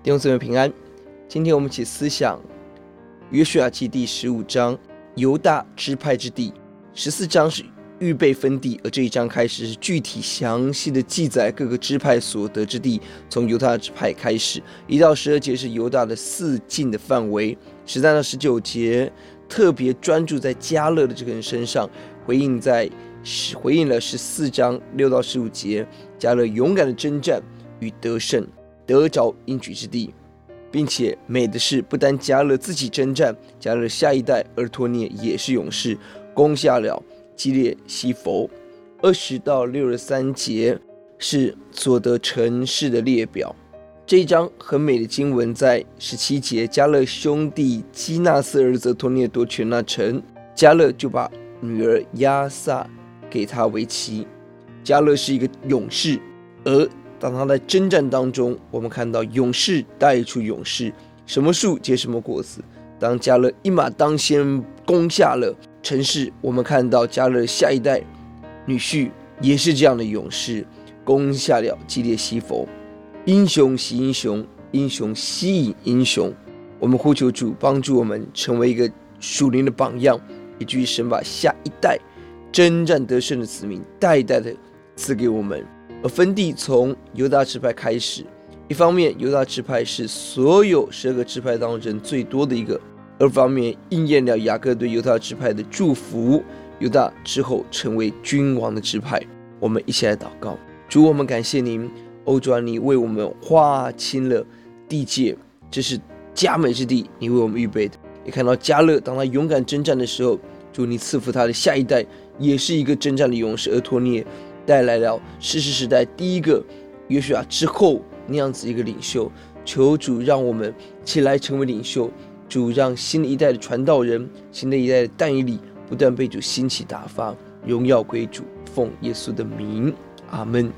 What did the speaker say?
弟兄姊妹平安，今天我们一起思想约书亚记第十五章犹大支派之地，十四章是预备分地，而这一章开始是具体详细的记载各个支派所得之地。从犹大支派开始，一到十二节是犹大的四境的范围，十三到十九节特别专注在加勒的这个人身上，回应在回应了十四章六到十五节加勒勇敢的征战与得胜。得着应许之地，并且美的是，不单加勒自己征战，加勒下一代而托涅也是勇士，攻下了基列西弗。二十到六十三节是所得城市的列表。这一章很美的经文在十七节，加勒兄弟基纳斯儿子托涅夺取那城，加勒就把女儿亚撒给他为妻。加勒是一个勇士，而当他在征战当中，我们看到勇士带出勇士，什么树结什么果子。当加勒一马当先攻下了城市，我们看到加勒下一代女婿也是这样的勇士，攻下了基列西弗。英雄惜英雄，英雄吸引英雄。我们呼求主帮助我们成为一个属灵的榜样，以至于神把下一代征战得胜的子民代代的赐给我们。而分地从犹大支派开始，一方面犹大支派是所有十二个支派当中人最多的一个；二方面应验了雅各对犹大支派的祝福，犹大之后成为君王的支派。我们一起来祷告：主，我们感谢您，欧主啊，你为我们划清了地界，这是佳美之地，你为我们预备的。也看到加勒，当他勇敢征战的时候，主你赐福他的下一代，也是一个征战的勇士，而托聂。带来了世世时代第一个约书亚之后那样子一个领袖，求主让我们起来成为领袖，主让新的一代的传道人，新的一代的诞衣礼不断被主兴起打发，荣耀归主，奉耶稣的名，阿门。